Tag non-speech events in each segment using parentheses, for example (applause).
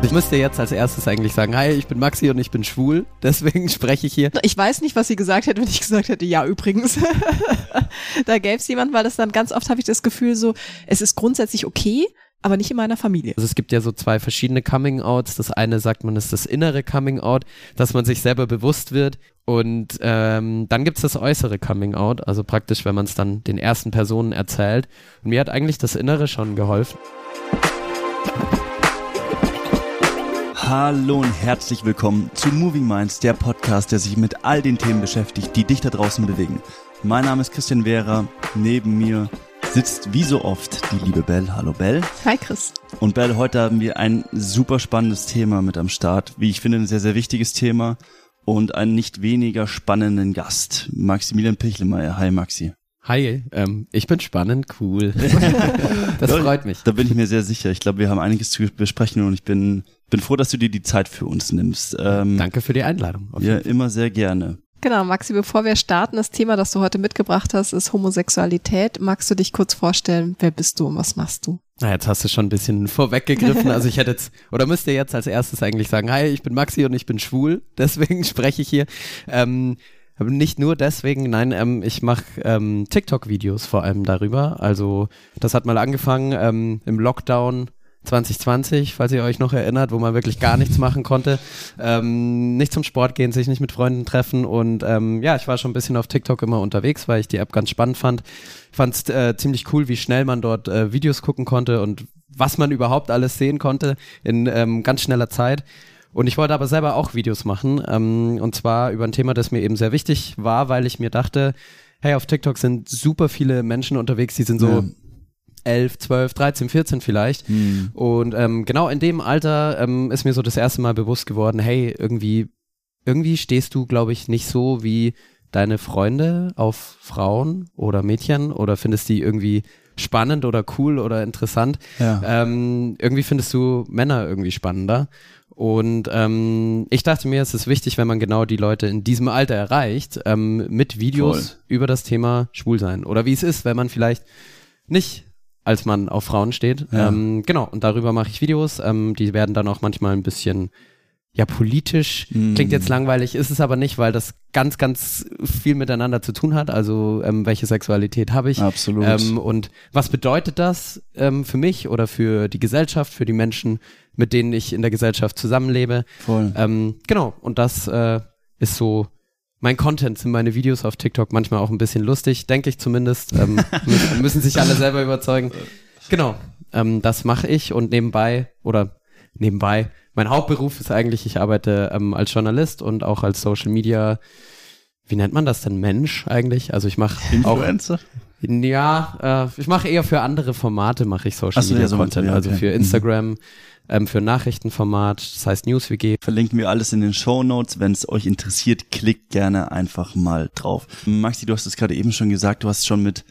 Ich müsste jetzt als erstes eigentlich sagen, hi, ich bin Maxi und ich bin schwul, deswegen (laughs) spreche ich hier. Ich weiß nicht, was sie gesagt hätte, wenn ich gesagt hätte, ja, übrigens. (laughs) da gäbe es jemand, weil das dann ganz oft habe ich das Gefühl so, es ist grundsätzlich okay, aber nicht in meiner Familie. Also es gibt ja so zwei verschiedene Coming-Outs. Das eine sagt man, ist das innere Coming-Out, dass man sich selber bewusst wird. Und ähm, dann gibt's das äußere Coming-Out, also praktisch, wenn man es dann den ersten Personen erzählt. Und mir hat eigentlich das Innere schon geholfen. Hallo und herzlich willkommen zu Moving Minds, der Podcast, der sich mit all den Themen beschäftigt, die dich da draußen bewegen. Mein Name ist Christian Wehrer, neben mir sitzt wie so oft die liebe Bell. Hallo Bell. Hi Chris. Und Bell, heute haben wir ein super spannendes Thema mit am Start. Wie ich finde, ein sehr, sehr wichtiges Thema und einen nicht weniger spannenden Gast. Maximilian Pichelmeier. Hi Maxi. Hi, ähm, ich bin spannend, cool. (laughs) das freut mich. Da bin ich mir sehr sicher. Ich glaube, wir haben einiges zu besprechen und ich bin, bin froh, dass du dir die Zeit für uns nimmst. Ähm, Danke für die Einladung. Ja, immer sehr gerne. Genau, Maxi, bevor wir starten, das Thema, das du heute mitgebracht hast, ist Homosexualität. Magst du dich kurz vorstellen, wer bist du und was machst du? Na, jetzt hast du schon ein bisschen vorweggegriffen. Also ich hätte jetzt, oder müsst ihr jetzt als erstes eigentlich sagen, hi, ich bin Maxi und ich bin schwul, (laughs) deswegen spreche ich hier. Ähm, aber nicht nur deswegen, nein, ähm, ich mache ähm, TikTok-Videos vor allem darüber. Also das hat mal angefangen ähm, im Lockdown 2020, falls ihr euch noch erinnert, wo man wirklich gar nichts machen konnte. Ähm, nicht zum Sport gehen, sich nicht mit Freunden treffen. Und ähm, ja, ich war schon ein bisschen auf TikTok immer unterwegs, weil ich die App ganz spannend fand. Ich fand es äh, ziemlich cool, wie schnell man dort äh, Videos gucken konnte und was man überhaupt alles sehen konnte in ähm, ganz schneller Zeit. Und ich wollte aber selber auch Videos machen. Ähm, und zwar über ein Thema, das mir eben sehr wichtig war, weil ich mir dachte, hey, auf TikTok sind super viele Menschen unterwegs, die sind so ja. 11, 12, 13, 14 vielleicht. Mhm. Und ähm, genau in dem Alter ähm, ist mir so das erste Mal bewusst geworden, hey, irgendwie, irgendwie stehst du, glaube ich, nicht so wie deine Freunde auf Frauen oder Mädchen oder findest die irgendwie spannend oder cool oder interessant. Ja. Ähm, irgendwie findest du Männer irgendwie spannender. Und ähm, ich dachte mir, es ist wichtig, wenn man genau die Leute in diesem Alter erreicht, ähm, mit Videos Voll. über das Thema Schwulsein. Oder wie es ist, wenn man vielleicht nicht als Mann auf Frauen steht. Ja. Ähm, genau, und darüber mache ich Videos. Ähm, die werden dann auch manchmal ein bisschen ja politisch. Mm. Klingt jetzt langweilig, ist es aber nicht, weil das ganz, ganz viel miteinander zu tun hat. Also ähm, welche Sexualität habe ich? Absolut. Ähm, und was bedeutet das ähm, für mich oder für die Gesellschaft, für die Menschen, mit denen ich in der Gesellschaft zusammenlebe? Voll. Ähm, genau. Und das äh, ist so mein Content sind meine Videos auf TikTok manchmal auch ein bisschen lustig, denke ich zumindest. Ähm, (laughs) müssen, müssen sich alle selber überzeugen. Genau, ähm, das mache ich und nebenbei oder nebenbei mein Hauptberuf ist eigentlich, ich arbeite ähm, als Journalist und auch als Social Media, wie nennt man das denn, Mensch eigentlich? Also ich mache Influencer? Auch, ja, äh, ich mache eher für andere Formate, mache ich Social so, Media ja, so Content, ja, also okay. also für mhm. Instagram, ähm, für Nachrichtenformat, das heißt NewsWG. Verlinken wir alles in den Show Notes. Wenn es euch interessiert, klickt gerne einfach mal drauf. Maxi, du hast es gerade eben schon gesagt, du hast schon mit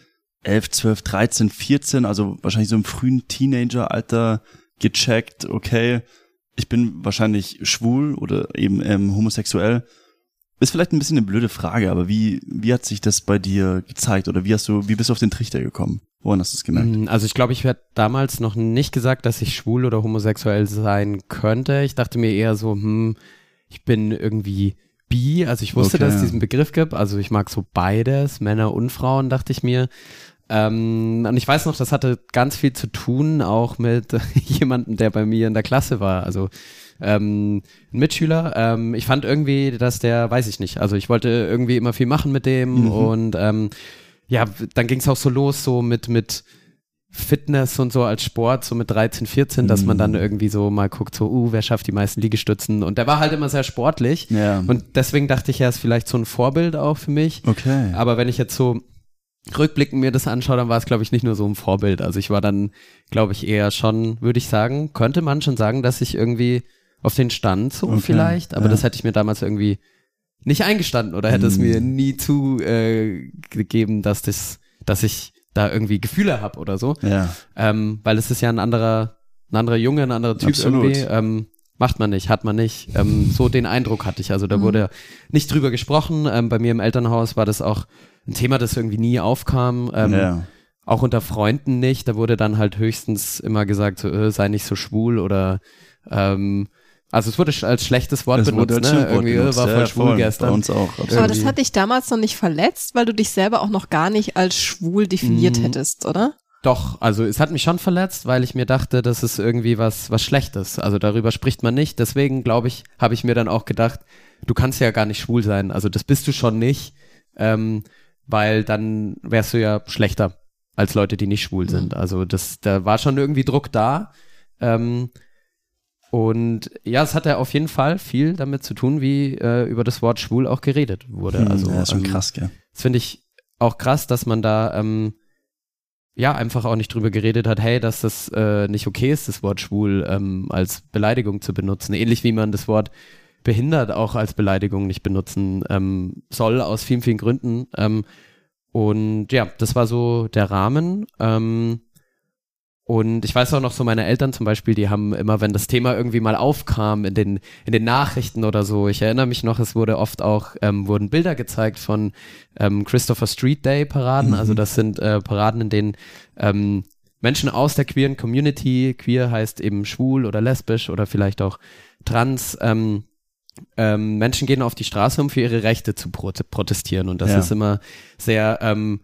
11, 12, 13, 14, also wahrscheinlich so im frühen Teenager-Alter gecheckt, okay, ich bin wahrscheinlich schwul oder eben ähm, homosexuell. Ist vielleicht ein bisschen eine blöde Frage, aber wie, wie hat sich das bei dir gezeigt oder wie hast du, wie bist du auf den Trichter gekommen? Woran hast du es gemerkt? Mm, also ich glaube, ich hätte damals noch nicht gesagt, dass ich schwul oder homosexuell sein könnte. Ich dachte mir eher so, hm, ich bin irgendwie bi, also ich wusste, okay. dass es diesen Begriff gibt. Also ich mag so beides, Männer und Frauen, dachte ich mir. Ähm, und ich weiß noch, das hatte ganz viel zu tun, auch mit (laughs) jemandem, der bei mir in der Klasse war. Also ähm, ein Mitschüler. Ähm, ich fand irgendwie, dass der, weiß ich nicht, also ich wollte irgendwie immer viel machen mit dem mhm. und ähm, ja, dann ging es auch so los, so mit, mit Fitness und so als Sport, so mit 13, 14, mhm. dass man dann mhm. irgendwie so mal guckt, so, uh, wer schafft die meisten Liegestützen? Und der war halt immer sehr sportlich. Ja. Und deswegen dachte ich, er ist vielleicht so ein Vorbild auch für mich. Okay. Aber wenn ich jetzt so rückblickend mir das anschaue, dann war es, glaube ich, nicht nur so ein Vorbild. Also ich war dann, glaube ich, eher schon, würde ich sagen, könnte man schon sagen, dass ich irgendwie auf den stand, so okay, vielleicht. Aber ja. das hätte ich mir damals irgendwie nicht eingestanden oder hätte mm. es mir nie zugegeben, äh, dass das, dass ich da irgendwie Gefühle habe oder so. Ja. Ähm, weil es ist ja ein anderer, ein anderer Junge, ein anderer Typ Absolut. irgendwie. Ähm, macht man nicht, hat man nicht. Ähm, so den Eindruck hatte ich. Also da mhm. wurde nicht drüber gesprochen. Ähm, bei mir im Elternhaus war das auch ein Thema, das irgendwie nie aufkam. Ähm, ja. Auch unter Freunden nicht. Da wurde dann halt höchstens immer gesagt, so, äh, sei nicht so schwul oder Ähm, also es wurde als schlechtes Wort Es benutzt, ne? Schimpfwort Irgendwie benutzt. war voll Ja, schwul voll. Bei gestern. uns auch. Aber Absolut. das hat dich damals noch nicht verletzt, weil du dich selber auch noch gar nicht als schwul definiert Mm. hättest, oder? Doch, also es hat mich schon verletzt, weil ich mir dachte, das ist irgendwie was, was Schlechtes. Also darüber spricht man nicht. Deswegen, glaube ich, habe ich mir dann auch gedacht, du kannst ja gar nicht schwul sein. Also das bist du schon nicht, ähm, weil dann wärst du ja schlechter als Leute, die nicht schwul sind. Also das, da war schon irgendwie Druck da. Ähm, und ja, es hatte auf jeden Fall viel damit zu tun, wie äh, über das Wort schwul auch geredet wurde. Hm, also ja, ist schon ähm, krass, gell? das finde ich auch krass, dass man da ähm, ja einfach auch nicht drüber geredet hat, hey, dass das äh, nicht okay ist, das Wort schwul ähm, als Beleidigung zu benutzen. Ähnlich wie man das Wort behindert auch als Beleidigung nicht benutzen ähm, soll, aus vielen, vielen Gründen. Ähm, und ja, das war so der Rahmen. Ähm, und ich weiß auch noch so, meine Eltern zum Beispiel, die haben immer, wenn das Thema irgendwie mal aufkam in den, in den Nachrichten oder so, ich erinnere mich noch, es wurde oft auch, ähm, wurden Bilder gezeigt von ähm, Christopher Street Day Paraden. Also das sind äh, Paraden, in denen ähm, Menschen aus der queeren Community, queer heißt eben schwul oder lesbisch oder vielleicht auch trans, ähm, ähm, Menschen gehen auf die Straße, um für ihre Rechte zu prote protestieren. Und das Ja. ist immer sehr, ähm,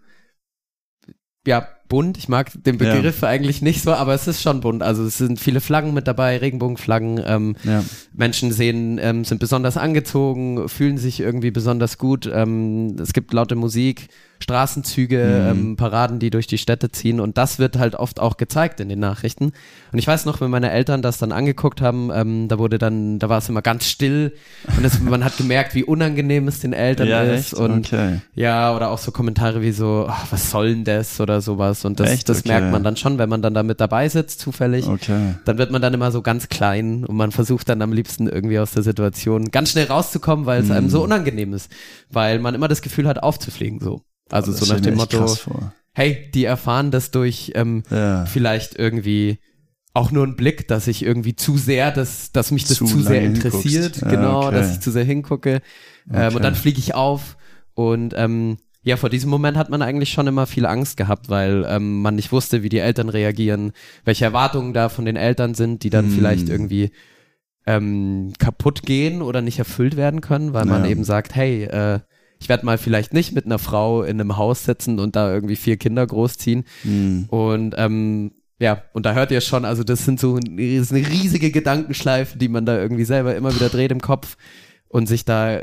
ja, bunt. Ich mag den Ja. Begriff eigentlich nicht so, aber es ist schon bunt. Also es sind viele Flaggen mit dabei, Regenbogenflaggen. Ähm, Ja. Menschen sehen, ähm, sind besonders angezogen, fühlen sich irgendwie besonders gut. Ähm, es gibt laute Musik, Straßenzüge, Mhm. ähm, Paraden, die durch die Städte ziehen und das wird halt oft auch gezeigt in den Nachrichten. Und ich weiß noch, wenn meine Eltern das dann angeguckt haben, ähm, da wurde dann, da war es immer ganz still und es, man hat gemerkt, wie unangenehm es den Eltern Ja, ist echt? und okay. ja, oder auch so Kommentare wie so, ach, was soll denn das oder sowas und das, Echt? das Okay. merkt man dann schon, wenn man dann da mit dabei sitzt, zufällig Okay. dann wird man dann immer so ganz klein und man versucht dann am liebsten irgendwie aus der Situation ganz schnell rauszukommen, weil es einem Mhm. so unangenehm ist, weil man immer das Gefühl hat, aufzufliegen so. Also so nach dem Motto, hey, die erfahren das durch ähm, Ja. vielleicht irgendwie auch nur ein Blick, dass ich irgendwie zu sehr, dass, dass mich das Zu zu, sehr interessiert. Ja, genau, okay. dass ich zu sehr hingucke ähm, Okay. und dann fliege ich auf und ähm, ja, vor diesem Moment hat man eigentlich schon immer viel Angst gehabt, weil ähm, man nicht wusste, wie die Eltern reagieren, welche Erwartungen da von den Eltern sind, die dann Mm. vielleicht irgendwie ähm, kaputt gehen oder nicht erfüllt werden können, weil man Ja. eben sagt, hey, äh, ich werde mal vielleicht nicht mit einer Frau in einem Haus sitzen und da irgendwie vier Kinder großziehen. Hm. Und ähm, ja, und da hört ihr schon, also das sind so das ist eine riesige Gedankenschleife, die man da irgendwie selber immer wieder dreht im Kopf und sich da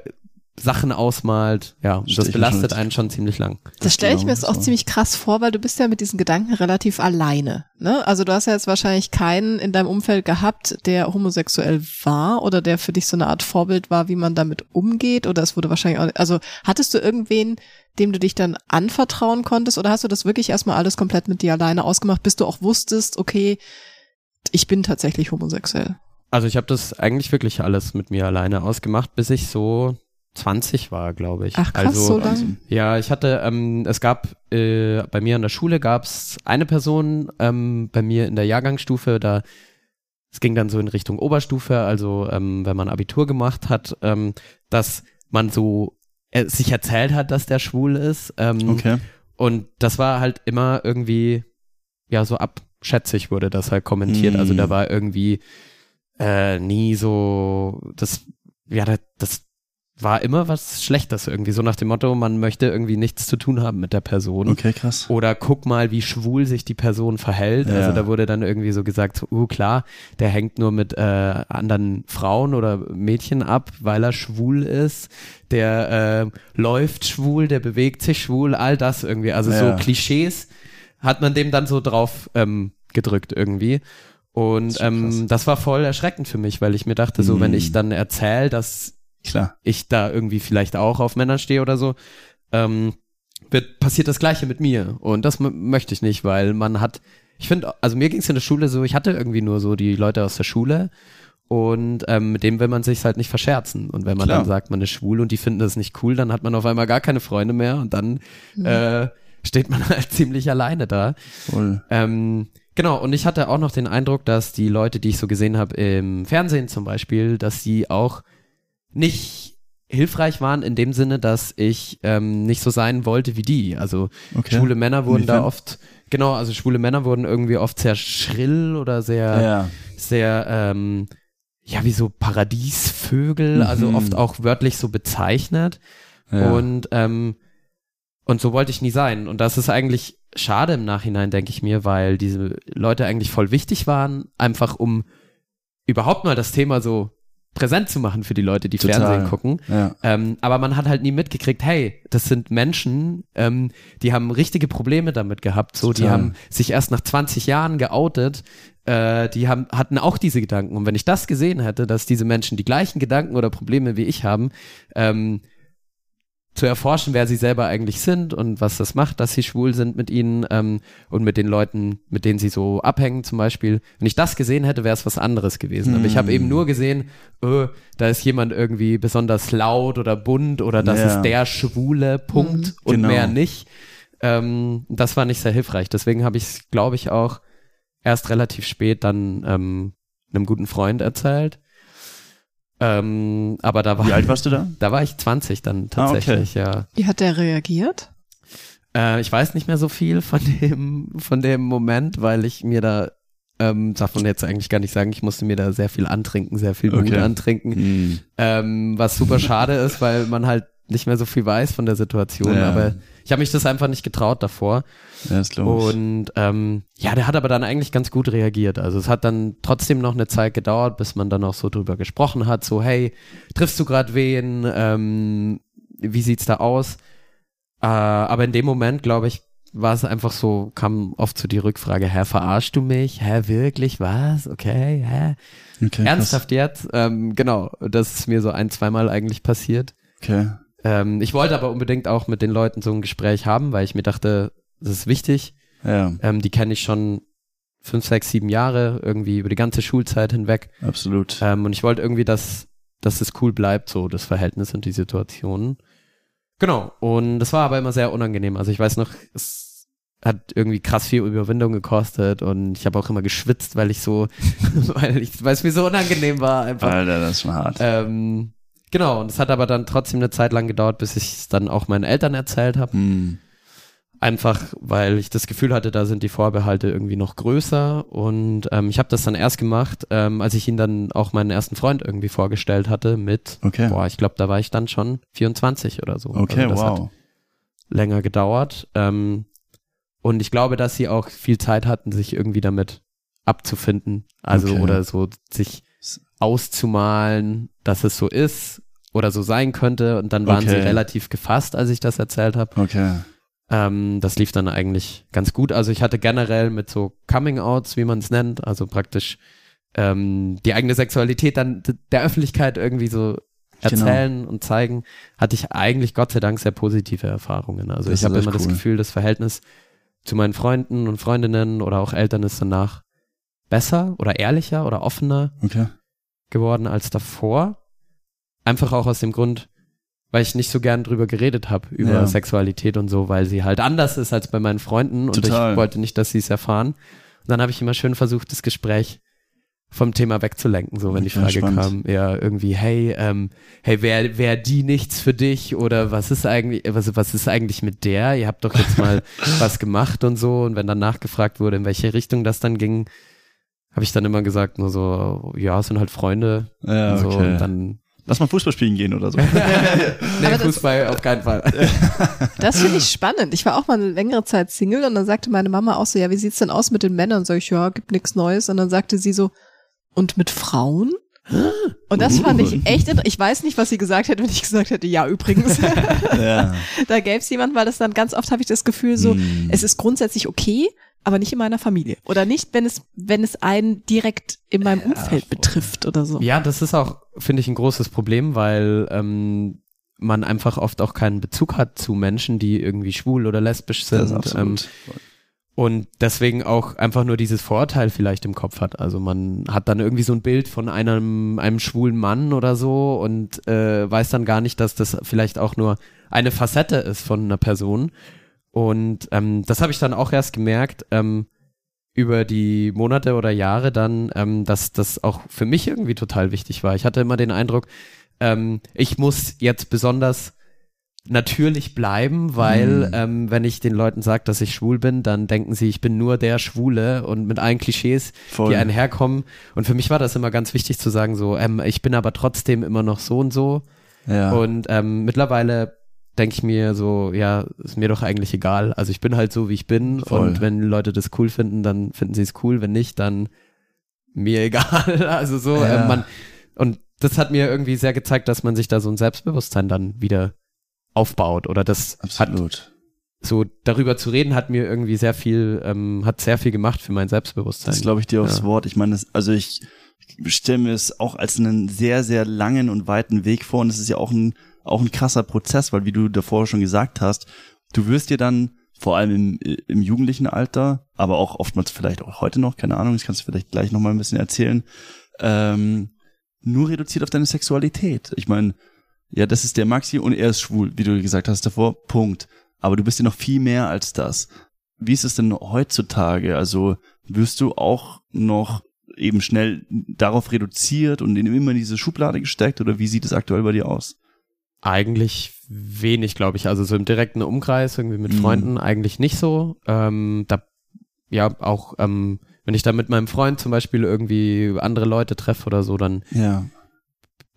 Sachen ausmalt. Ja, und Stell das belastet einen schon ziemlich lang. Das stelle ich mir jetzt auch so. ziemlich krass vor, weil du bist ja mit diesen Gedanken relativ alleine. Ne? Also du hast ja jetzt wahrscheinlich keinen in deinem Umfeld gehabt, der homosexuell war oder der für dich so eine Art Vorbild war, wie man damit umgeht. Oder es wurde wahrscheinlich auch, also hattest du irgendwen, dem du dich dann anvertrauen konntest oder hast du das wirklich erstmal alles komplett mit dir alleine ausgemacht, bis du auch wusstest, okay, ich bin tatsächlich homosexuell. Also ich habe das eigentlich wirklich alles mit mir alleine ausgemacht, bis ich so 20 war, glaube ich. Ach krass, also, so lang. Ja, ich hatte, ähm, es gab äh, bei mir an der Schule gab es eine Person ähm, bei mir in der Jahrgangsstufe, da es ging dann so in Richtung Oberstufe, also ähm, wenn man Abitur gemacht hat, ähm, dass man so äh, sich erzählt hat, dass der schwul ist. Ähm, Okay. und das war halt immer irgendwie, ja, so abschätzig wurde das halt kommentiert. Also Mm. da war irgendwie äh, nie so, das, ja, das, das war immer was Schlechtes irgendwie. So nach dem Motto, man möchte irgendwie nichts zu tun haben mit der Person. Okay, krass. Oder guck mal, wie schwul sich die Person verhält. Ja. Also da wurde dann irgendwie so gesagt, so, uh, klar, der hängt nur mit äh, anderen Frauen oder Mädchen ab, weil er schwul ist. Der äh, läuft schwul, der bewegt sich schwul, all das irgendwie. Also Ja. so Klischees hat man dem dann so drauf ähm, gedrückt irgendwie. Und Das ähm, das war voll erschreckend für mich, weil ich mir dachte, so, wenn Mm. ich dann erzähle, dass Klar. ich da irgendwie vielleicht auch auf Männer stehe oder so, ähm, wird, passiert das Gleiche mit mir. Und das möchte ich nicht, weil man hat, ich finde, also mir ging es in der Schule so, ich hatte irgendwie nur so die Leute aus der Schule und ähm, mit dem will man sich halt nicht verscherzen. Und wenn man Klar. dann sagt, man ist schwul und die finden das nicht cool, dann hat man auf einmal gar keine Freunde mehr und dann äh, steht man (laughs) halt ziemlich alleine da. Voll. Ähm, genau, und ich hatte auch noch den Eindruck, dass die Leute, die ich so gesehen habe im Fernsehen zum Beispiel, dass die auch nicht hilfreich waren in dem Sinne, dass ich ähm, nicht so sein wollte wie die. Also Okay. schwule Männer wurden da Inwiefern? oft, genau, also schwule Männer wurden irgendwie oft sehr schrill oder sehr, Ja. sehr, ähm, ja, wie so Paradiesvögel, also Mhm. oft auch wörtlich so bezeichnet. Ja. Und, ähm, und so wollte ich nie sein. Und das ist eigentlich schade im Nachhinein, denke ich mir, weil diese Leute eigentlich voll wichtig waren, einfach um überhaupt mal das Thema so präsent zu machen für die Leute, die Total. Fernsehen gucken. ja. Ähm, aber man hat halt nie mitgekriegt, hey, das sind Menschen, ähm, die haben richtige Probleme damit gehabt. So, die Total. haben sich erst nach 20 Jahren geoutet. Äh, die haben, hatten auch diese Gedanken. Und wenn ich das gesehen hätte, dass diese Menschen die gleichen Gedanken oder Probleme wie ich haben, ähm, zu erforschen, wer sie selber eigentlich sind und was das macht, dass sie schwul sind mit ihnen ähm, und mit den Leuten, mit denen sie so abhängen zum Beispiel. Wenn ich das gesehen hätte, wäre es was anderes gewesen. Aber ich habe Hm. eben nur gesehen, äh, da ist jemand irgendwie besonders laut oder bunt oder das Ja. ist der schwule Punkt und Genau. mehr nicht. Ähm, das war nicht sehr hilfreich. Deswegen habe ich es, glaube ich, auch erst relativ spät dann ähm, einem guten Freund erzählt. Ähm, aber da war, Wie alt warst du da? (laughs) da war ich 20 dann Ah, okay. tatsächlich, ja. Wie hat der reagiert? Äh, ich weiß nicht mehr so viel von (laughs) dem, von dem Moment, weil ich mir da, ähm, darf man jetzt eigentlich gar nicht sagen, ich musste mir da sehr viel antrinken, sehr viel Mut Okay. antrinken, Hm. ähm, was super schade ist, weil man halt nicht mehr so viel weiß von der Situation, Ja. aber ich habe mich das einfach nicht getraut davor. Ja, ist logisch. Und ähm, ja, der hat aber dann eigentlich ganz gut reagiert. Also es hat dann trotzdem noch eine Zeit gedauert, bis man dann auch so drüber gesprochen hat, so hey, triffst du gerade wen? Ähm, wie sieht's da aus? Äh, aber in dem Moment, glaube ich, war es einfach so, kam oft so die Rückfrage, hä, verarschst du mich? Hä, wirklich? Was? Okay, hä? okay, krass. Ernsthaft jetzt? Ähm, genau, das ist mir so ein, zweimal eigentlich passiert. Okay. Ähm, ich wollte aber unbedingt auch mit den Leuten so ein Gespräch haben, weil ich mir dachte, das ist wichtig. Ja, Ähm, die kenne ich schon fünf, sechs, sieben Jahre, irgendwie über die ganze Schulzeit hinweg. absolut. Ähm, und ich wollte irgendwie, dass, dass es cool bleibt, so das Verhältnis und die Situationen. Genau. Und das war aber immer sehr unangenehm. Also ich weiß noch, es hat irgendwie krass viel Überwindung gekostet und ich habe auch immer geschwitzt, weil ich so, (laughs) weil, ich, weil es mir so unangenehm war einfach. Alter, das schon hart. Ähm, genau, und es hat aber dann trotzdem eine Zeit lang gedauert, bis ich es dann auch meinen Eltern erzählt habe. Hm. Einfach, weil ich das Gefühl hatte, da sind die Vorbehalte irgendwie noch größer. Und ähm, ich habe das dann erst gemacht, ähm, als ich ihn dann auch meinen ersten Freund irgendwie vorgestellt hatte mit, Okay. boah, ich glaube, da war ich dann schon 24 oder so. Okay, also das Hat wow. länger gedauert. Ähm, und ich glaube, dass sie auch viel Zeit hatten, sich irgendwie damit abzufinden. Also Okay. oder so sich auszumalen, dass es so ist oder so sein könnte. Und dann waren sie Okay. relativ gefasst, als ich das erzählt habe. Okay. Ähm, das lief dann eigentlich ganz gut. Also ich hatte generell mit so Coming-Outs, wie man es nennt, also praktisch ähm, die eigene Sexualität dann der Öffentlichkeit irgendwie so Genau. erzählen und zeigen, hatte ich eigentlich Gott sei Dank sehr positive Erfahrungen. Also Das ich habe immer das cool. Gefühl, das Verhältnis zu meinen Freunden und Freundinnen oder auch Eltern ist danach besser oder ehrlicher oder offener Okay. Geworden als davor. Einfach auch aus dem Grund, weil ich nicht so gern drüber geredet habe, über Ja. Sexualität und so, weil sie halt anders ist als bei meinen Freunden und Total. ich wollte nicht, dass sie es erfahren. Und dann habe ich immer schön versucht, das Gespräch vom Thema wegzulenken, so wenn die Ja, Frage spannend. kam, ja irgendwie, hey, ähm, hey, wäre wär die nichts für dich oder was ist eigentlich, was, was ist eigentlich mit der? Ihr habt doch jetzt mal (laughs) was gemacht und so und wenn dann nachgefragt wurde, in welche Richtung das dann ging, habe ich dann immer gesagt, nur so, ja, es sind halt Freunde Ja, und so okay. und dann Lass mal Fußball spielen gehen oder so. (laughs) Nee, (laughs) Fußball auf keinen Fall. (laughs) Das finde ich spannend. Ich war auch mal eine längere Zeit Single und dann sagte meine Mama auch so, ja, wie sieht's denn aus mit den Männern? Sag ich, ja, gibt nichts Neues. Und dann sagte sie so, und mit Frauen? Und das fand ich echt, inter- ich weiß nicht, was sie gesagt hätte, wenn ich gesagt hätte, ja, übrigens. ja. da gäbe es jemand, weil das dann ganz oft habe ich das Gefühl so, Hm. es ist grundsätzlich okay, aber nicht in meiner Familie. Oder nicht, wenn es, wenn es einen direkt in meinem Umfeld betrifft oder so. Ja, das ist auch, finde ich, ein großes Problem, weil ähm, man einfach oft auch keinen Bezug hat zu Menschen, die irgendwie schwul oder lesbisch Das ist sind. Ähm, und deswegen auch einfach nur dieses Vorurteil vielleicht im Kopf hat. Also man hat dann irgendwie so ein Bild von einem, einem schwulen Mann oder so und äh, weiß dann gar nicht, dass das vielleicht auch nur eine Facette ist von einer Person. Und ähm, das habe ich dann auch erst gemerkt ähm, über die Monate oder Jahre dann, ähm, dass das auch für mich irgendwie total wichtig war. Ich hatte immer den Eindruck, ähm, ich muss jetzt besonders natürlich bleiben, weil Mhm. ähm, wenn ich den Leuten sage, dass ich schwul bin, dann denken sie, ich bin nur der Schwule und mit allen Klischees, Voll. die einherkommen. Und für mich war das immer ganz wichtig zu sagen, so, ähm, ich bin aber trotzdem immer noch so und so. Ja. Und ähm, mittlerweile denke ich mir so, ja, ist mir doch eigentlich egal. Also ich bin halt so, wie ich bin. Voll. Und wenn Leute das cool finden, dann finden sie es cool. Wenn nicht, dann mir (laughs) egal. Also so, Ja. ähm, man, und das hat mir irgendwie sehr gezeigt, dass man sich da so ein Selbstbewusstsein dann wieder aufbaut. Oder das hat Absolut. so darüber zu reden, hat mir irgendwie sehr viel, ähm, hat sehr viel gemacht für mein Selbstbewusstsein. Das glaube ich dir aufs Ja. Wort. Ich meine, also ich stelle mir es auch als einen sehr, sehr langen und weiten Weg vor. Und es ist ja auch ein, auch ein krasser Prozess, weil wie du davor schon gesagt hast, du wirst dir dann vor allem im, im jugendlichen Alter, aber auch oftmals vielleicht auch heute noch, keine Ahnung, das kannst du vielleicht gleich nochmal ein bisschen erzählen, ähm, nur reduziert auf deine Sexualität. Ich meine, ja, das ist der Maxi und er ist schwul, wie du gesagt hast davor, Punkt. Aber du bist ja noch viel mehr als das. Wie ist es denn heutzutage? Also wirst du auch noch eben schnell darauf reduziert und in immer in diese Schublade gesteckt oder wie sieht es aktuell bei dir aus? Eigentlich wenig, glaube ich. Also so im direkten Umkreis, irgendwie mit Mhm. Freunden, eigentlich nicht so. Ähm, da, ja, auch, ähm, wenn ich da mit meinem Freund zum Beispiel irgendwie andere Leute treffe oder so, dann Ja,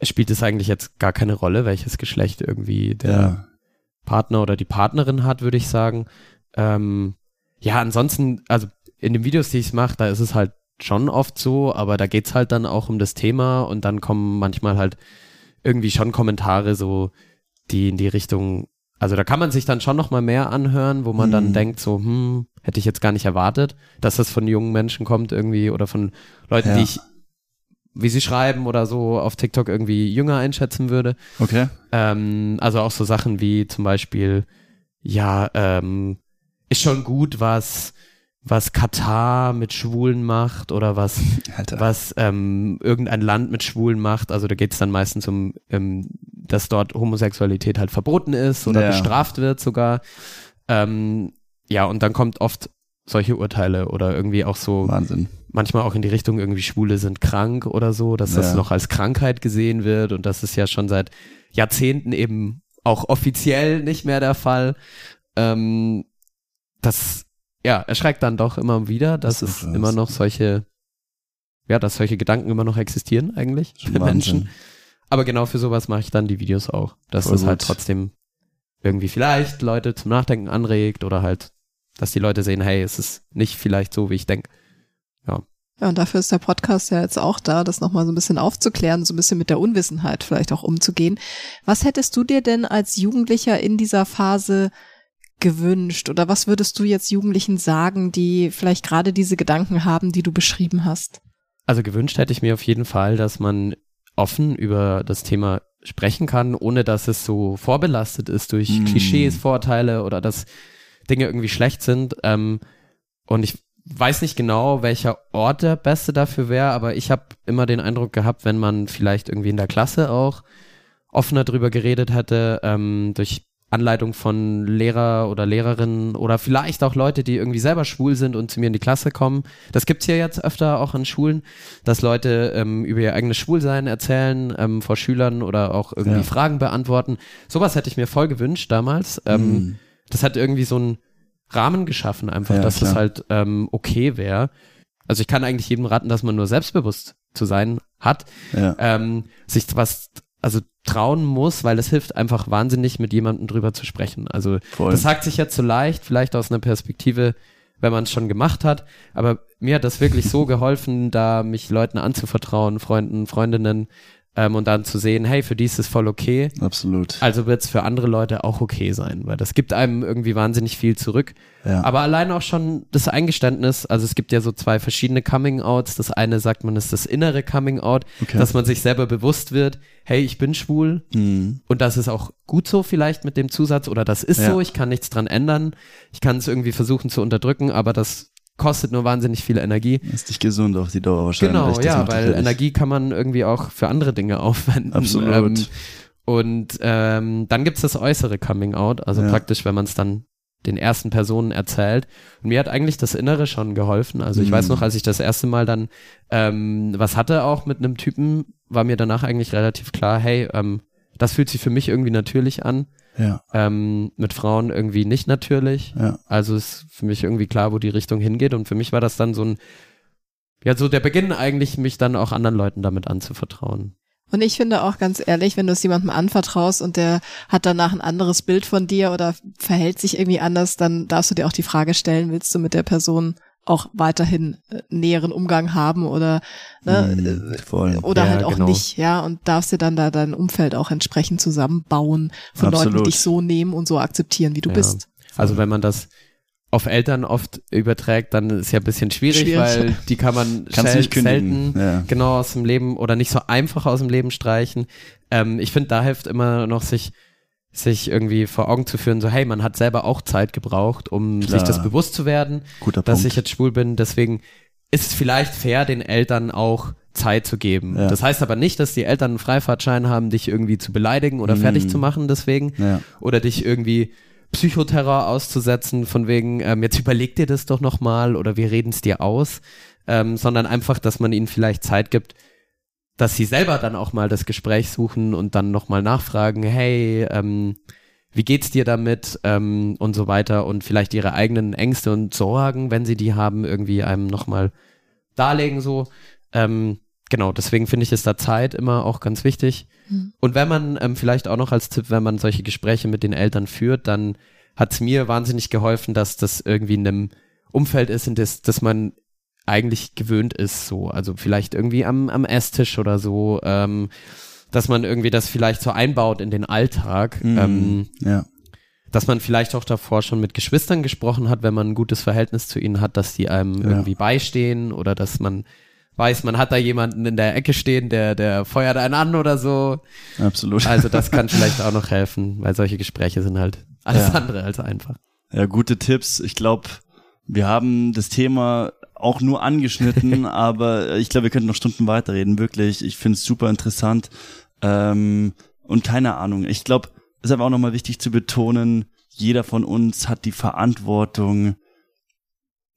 spielt es eigentlich jetzt gar keine Rolle, welches Geschlecht irgendwie der ja, Partner oder die Partnerin hat, würde ich sagen. Ähm, ja, ansonsten, also in den Videos, die ich mache, da ist es halt schon oft so, aber da geht's halt dann auch um das Thema und dann kommen manchmal halt irgendwie schon Kommentare so, die in die Richtung, also da kann man sich dann schon noch mal mehr anhören, wo man dann Mhm. denkt so, hm, hätte ich jetzt gar nicht erwartet, dass das von jungen Menschen kommt irgendwie oder von Leuten, Ja. die ich, wie sie schreiben oder so auf TikTok irgendwie jünger einschätzen würde. okay. Ähm, also auch so Sachen wie zum Beispiel, ja, ähm, ist schon gut, was, was Katar mit Schwulen macht oder was, (laughs) Alter. was ähm, irgendein Land mit Schwulen macht. Also da geht es dann meistens um, ähm, dass dort Homosexualität halt verboten ist oder Ja. bestraft wird sogar. Ähm, ja, und dann kommt oft solche Urteile oder irgendwie auch so Wahnsinn. manchmal auch in die Richtung irgendwie Schwule sind krank oder so, dass das Ja. noch als Krankheit gesehen wird und das ist ja schon seit Jahrzehnten eben auch offiziell nicht mehr der Fall. Ähm, das ja erschreckt dann doch immer wieder, dass Das es krass. immer noch solche ja, dass solche Gedanken immer noch existieren eigentlich für Menschen. Aber genau für sowas mache ich dann die Videos auch, dass Voll es halt gut. trotzdem irgendwie vielleicht Leute zum Nachdenken anregt oder halt, dass die Leute sehen, hey, es ist nicht vielleicht so, wie ich denke. Ja, und dafür ist der Podcast ja jetzt auch da, das nochmal so ein bisschen aufzuklären, so ein bisschen mit der Unwissenheit vielleicht auch umzugehen. Was hättest du dir denn als Jugendlicher in dieser Phase gewünscht oder was würdest du jetzt Jugendlichen sagen, die vielleicht gerade diese Gedanken haben, die du beschrieben hast? Also gewünscht hätte ich mir auf jeden Fall, dass man offen über das Thema sprechen kann, ohne dass es so vorbelastet ist durch Mm. Klischees, Vorurteile oder dass Dinge irgendwie schlecht sind. Ähm, und ich weiß nicht genau, welcher Ort der beste dafür wäre, aber ich habe immer den Eindruck gehabt, wenn man vielleicht irgendwie in der Klasse auch offener drüber geredet hätte, ähm, durch Anleitung von Lehrer oder Lehrerinnen oder vielleicht auch Leute, die irgendwie selber schwul sind und zu mir in die Klasse kommen. Das gibt's hier jetzt öfter auch an Schulen, dass Leute ähm, über ihr eigenes Schwulsein erzählen ähm, vor Schülern oder auch irgendwie Ja. Fragen beantworten. Sowas hätte ich mir voll gewünscht damals. Ähm, Mhm. das hat irgendwie so einen Rahmen geschaffen, einfach, Ja, dass das klar. halt ähm, okay wäre. Also ich kann eigentlich jedem raten, dass man nur selbstbewusst zu sein hat, Ja. ähm, sich was also trauen muss, weil es hilft einfach wahnsinnig, mit jemandem drüber zu sprechen. Also Voll. das sagt sich jetzt so leicht, vielleicht aus einer Perspektive, wenn man es schon gemacht hat, aber mir hat das wirklich so geholfen, da mich Leuten anzuvertrauen, Freunden, Freundinnen, ähm, und dann zu sehen, hey, für die ist es voll okay. Absolut. Also wird es für andere Leute auch okay sein, weil das gibt einem irgendwie wahnsinnig viel zurück. Ja. Aber allein auch schon das Eingeständnis, also es gibt ja so zwei verschiedene Coming-Outs. Das eine sagt man, ist das innere Coming-out, Okay. dass man sich selber bewusst wird, hey, ich bin schwul Mhm. und das ist auch gut so vielleicht mit dem Zusatz oder das ist Ja. so, ich kann nichts dran ändern. Ich kann es irgendwie versuchen zu unterdrücken, aber das kostet nur wahnsinnig viel Energie. Ist nicht gesund auf die Dauer wahrscheinlich. Genau, ja, weil. Energie kann man irgendwie auch für andere Dinge aufwenden. Absolut. Ähm, und ähm, dann gibt's das äußere Coming Out, also Ja. praktisch, wenn man es dann den ersten Personen erzählt. Und mir hat eigentlich das Innere schon geholfen. Also ich Mhm. weiß noch, als ich das erste Mal dann ähm, was hatte auch mit einem Typen, war mir danach eigentlich relativ klar, hey, ähm, das fühlt sich für mich irgendwie natürlich an. Ja. Ähm, mit Frauen irgendwie nicht natürlich. Ja. Also ist für mich irgendwie klar, wo die Richtung hingeht. Und für mich war das dann so ein, ja, so der Beginn eigentlich, mich dann auch anderen Leuten damit anzuvertrauen. Und ich finde auch ganz ehrlich, wenn du es jemandem anvertraust und der hat danach ein anderes Bild von dir oder verhält sich irgendwie anders, dann darfst du dir auch die Frage stellen, willst du mit der Person auch weiterhin äh, näheren Umgang haben oder ne, Mhm, voll. oder Ja, halt auch genau. nicht, ja, und darfst dir dann da dein Umfeld auch entsprechend zusammenbauen von Leuten, Absolut. die dich so nehmen und so akzeptieren, wie du Ja. bist. Also wenn man das auf Eltern oft überträgt, dann ist ja ein bisschen schwierig, Schwierig. weil die kann man (laughs) sel selten Ja. genau aus dem Leben oder nicht so einfach aus dem Leben streichen. Ähm, ich finde, da hilft immer noch sich sich irgendwie vor Augen zu führen, so hey, man hat selber auch Zeit gebraucht, um Klar. sich das bewusst zu werden, Guter dass Punkt. ich jetzt schwul bin. Deswegen ist es vielleicht fair, den Eltern auch Zeit zu geben. Ja. Das heißt aber nicht, dass die Eltern einen Freifahrtschein haben, dich irgendwie zu beleidigen oder Mhm. fertig zu machen deswegen ja. oder dich irgendwie Psychoterror auszusetzen, von wegen, ähm, jetzt überleg dir das doch nochmal oder wir reden es dir aus, ähm, sondern einfach, dass man ihnen vielleicht Zeit gibt, dass sie selber dann auch mal das Gespräch suchen und dann nochmal nachfragen, hey, ähm, wie geht's dir damit ähm, und so weiter und vielleicht ihre eigenen Ängste und Sorgen, wenn sie die haben, irgendwie einem nochmal darlegen so. Ähm, genau, deswegen finde ich es da Zeit immer auch ganz wichtig. Mhm. Und wenn man ähm, vielleicht auch noch als Tipp, wenn man solche Gespräche mit den Eltern führt, dann hat's mir wahnsinnig geholfen, dass das irgendwie in einem Umfeld ist, in das, das man eigentlich gewöhnt ist, so. Also vielleicht irgendwie am, am Esstisch oder so, ähm, dass man irgendwie das vielleicht so einbaut in den Alltag. Mhm. Ähm, ja. dass man vielleicht auch davor schon mit Geschwistern gesprochen hat, wenn man ein gutes Verhältnis zu ihnen hat, dass die einem Ja. irgendwie beistehen oder dass man weiß, man hat da jemanden in der Ecke stehen, der, der feuert einen an oder so. Absolut. Also das kann (laughs) vielleicht auch noch helfen, weil solche Gespräche sind halt alles Ja. andere als einfach. Ja, gute Tipps. Ich glaube, wir haben das Thema auch nur angeschnitten, (laughs) aber ich glaube, wir könnten noch Stunden weiterreden. Wirklich, ich finde es super interessant. Ähm, und keine Ahnung. Ich glaube, es ist aber auch nochmal wichtig zu betonen, jeder von uns hat die Verantwortung.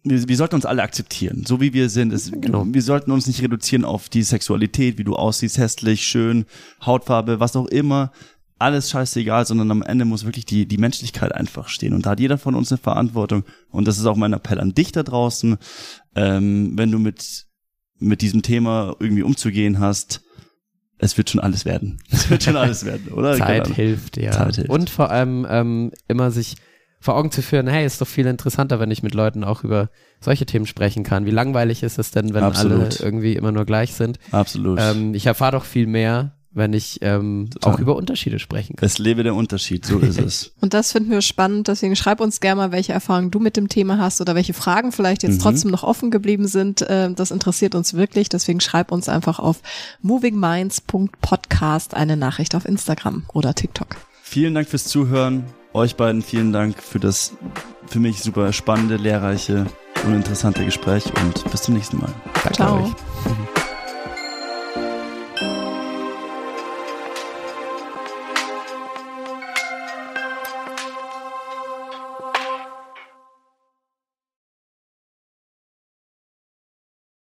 Wir, wir sollten uns alle akzeptieren, so wie wir sind. Es, Genau. Wir sollten uns nicht reduzieren auf die Sexualität, wie du aussiehst, hässlich, schön, Hautfarbe, was auch immer alles scheißegal, sondern am Ende muss wirklich die, die Menschlichkeit einfach stehen. Und da hat jeder von uns eine Verantwortung. Und das ist auch mein Appell an dich da draußen. Ähm, wenn du mit, mit diesem Thema irgendwie umzugehen hast, es wird schon alles werden. (laughs) Es wird schon alles werden, oder? Zeit Ahnung. hilft, ja. Zeit hilft. Und vor allem ähm, immer sich vor Augen zu führen, hey, ist doch viel interessanter, wenn ich mit Leuten auch über solche Themen sprechen kann. Wie langweilig ist es denn, wenn alle Absolut. irgendwie immer nur gleich sind? Absolut. Ähm, ich erfahre doch viel mehr, wenn ich ähm, auch über Unterschiede sprechen kann. es lebe der Unterschied, so ist es. (laughs) Und das finden wir spannend, deswegen schreib uns gerne mal, welche Erfahrungen du mit dem Thema hast oder welche Fragen vielleicht jetzt Mhm. trotzdem noch offen geblieben sind. Ähm, Das interessiert uns wirklich, deswegen schreib uns einfach auf movingminds.podcast eine Nachricht auf Instagram oder TikTok. Vielen Dank fürs Zuhören. Euch beiden vielen Dank für das für mich super spannende, lehrreiche und interessante Gespräch und bis zum nächsten Mal. Danke Ciao. euch.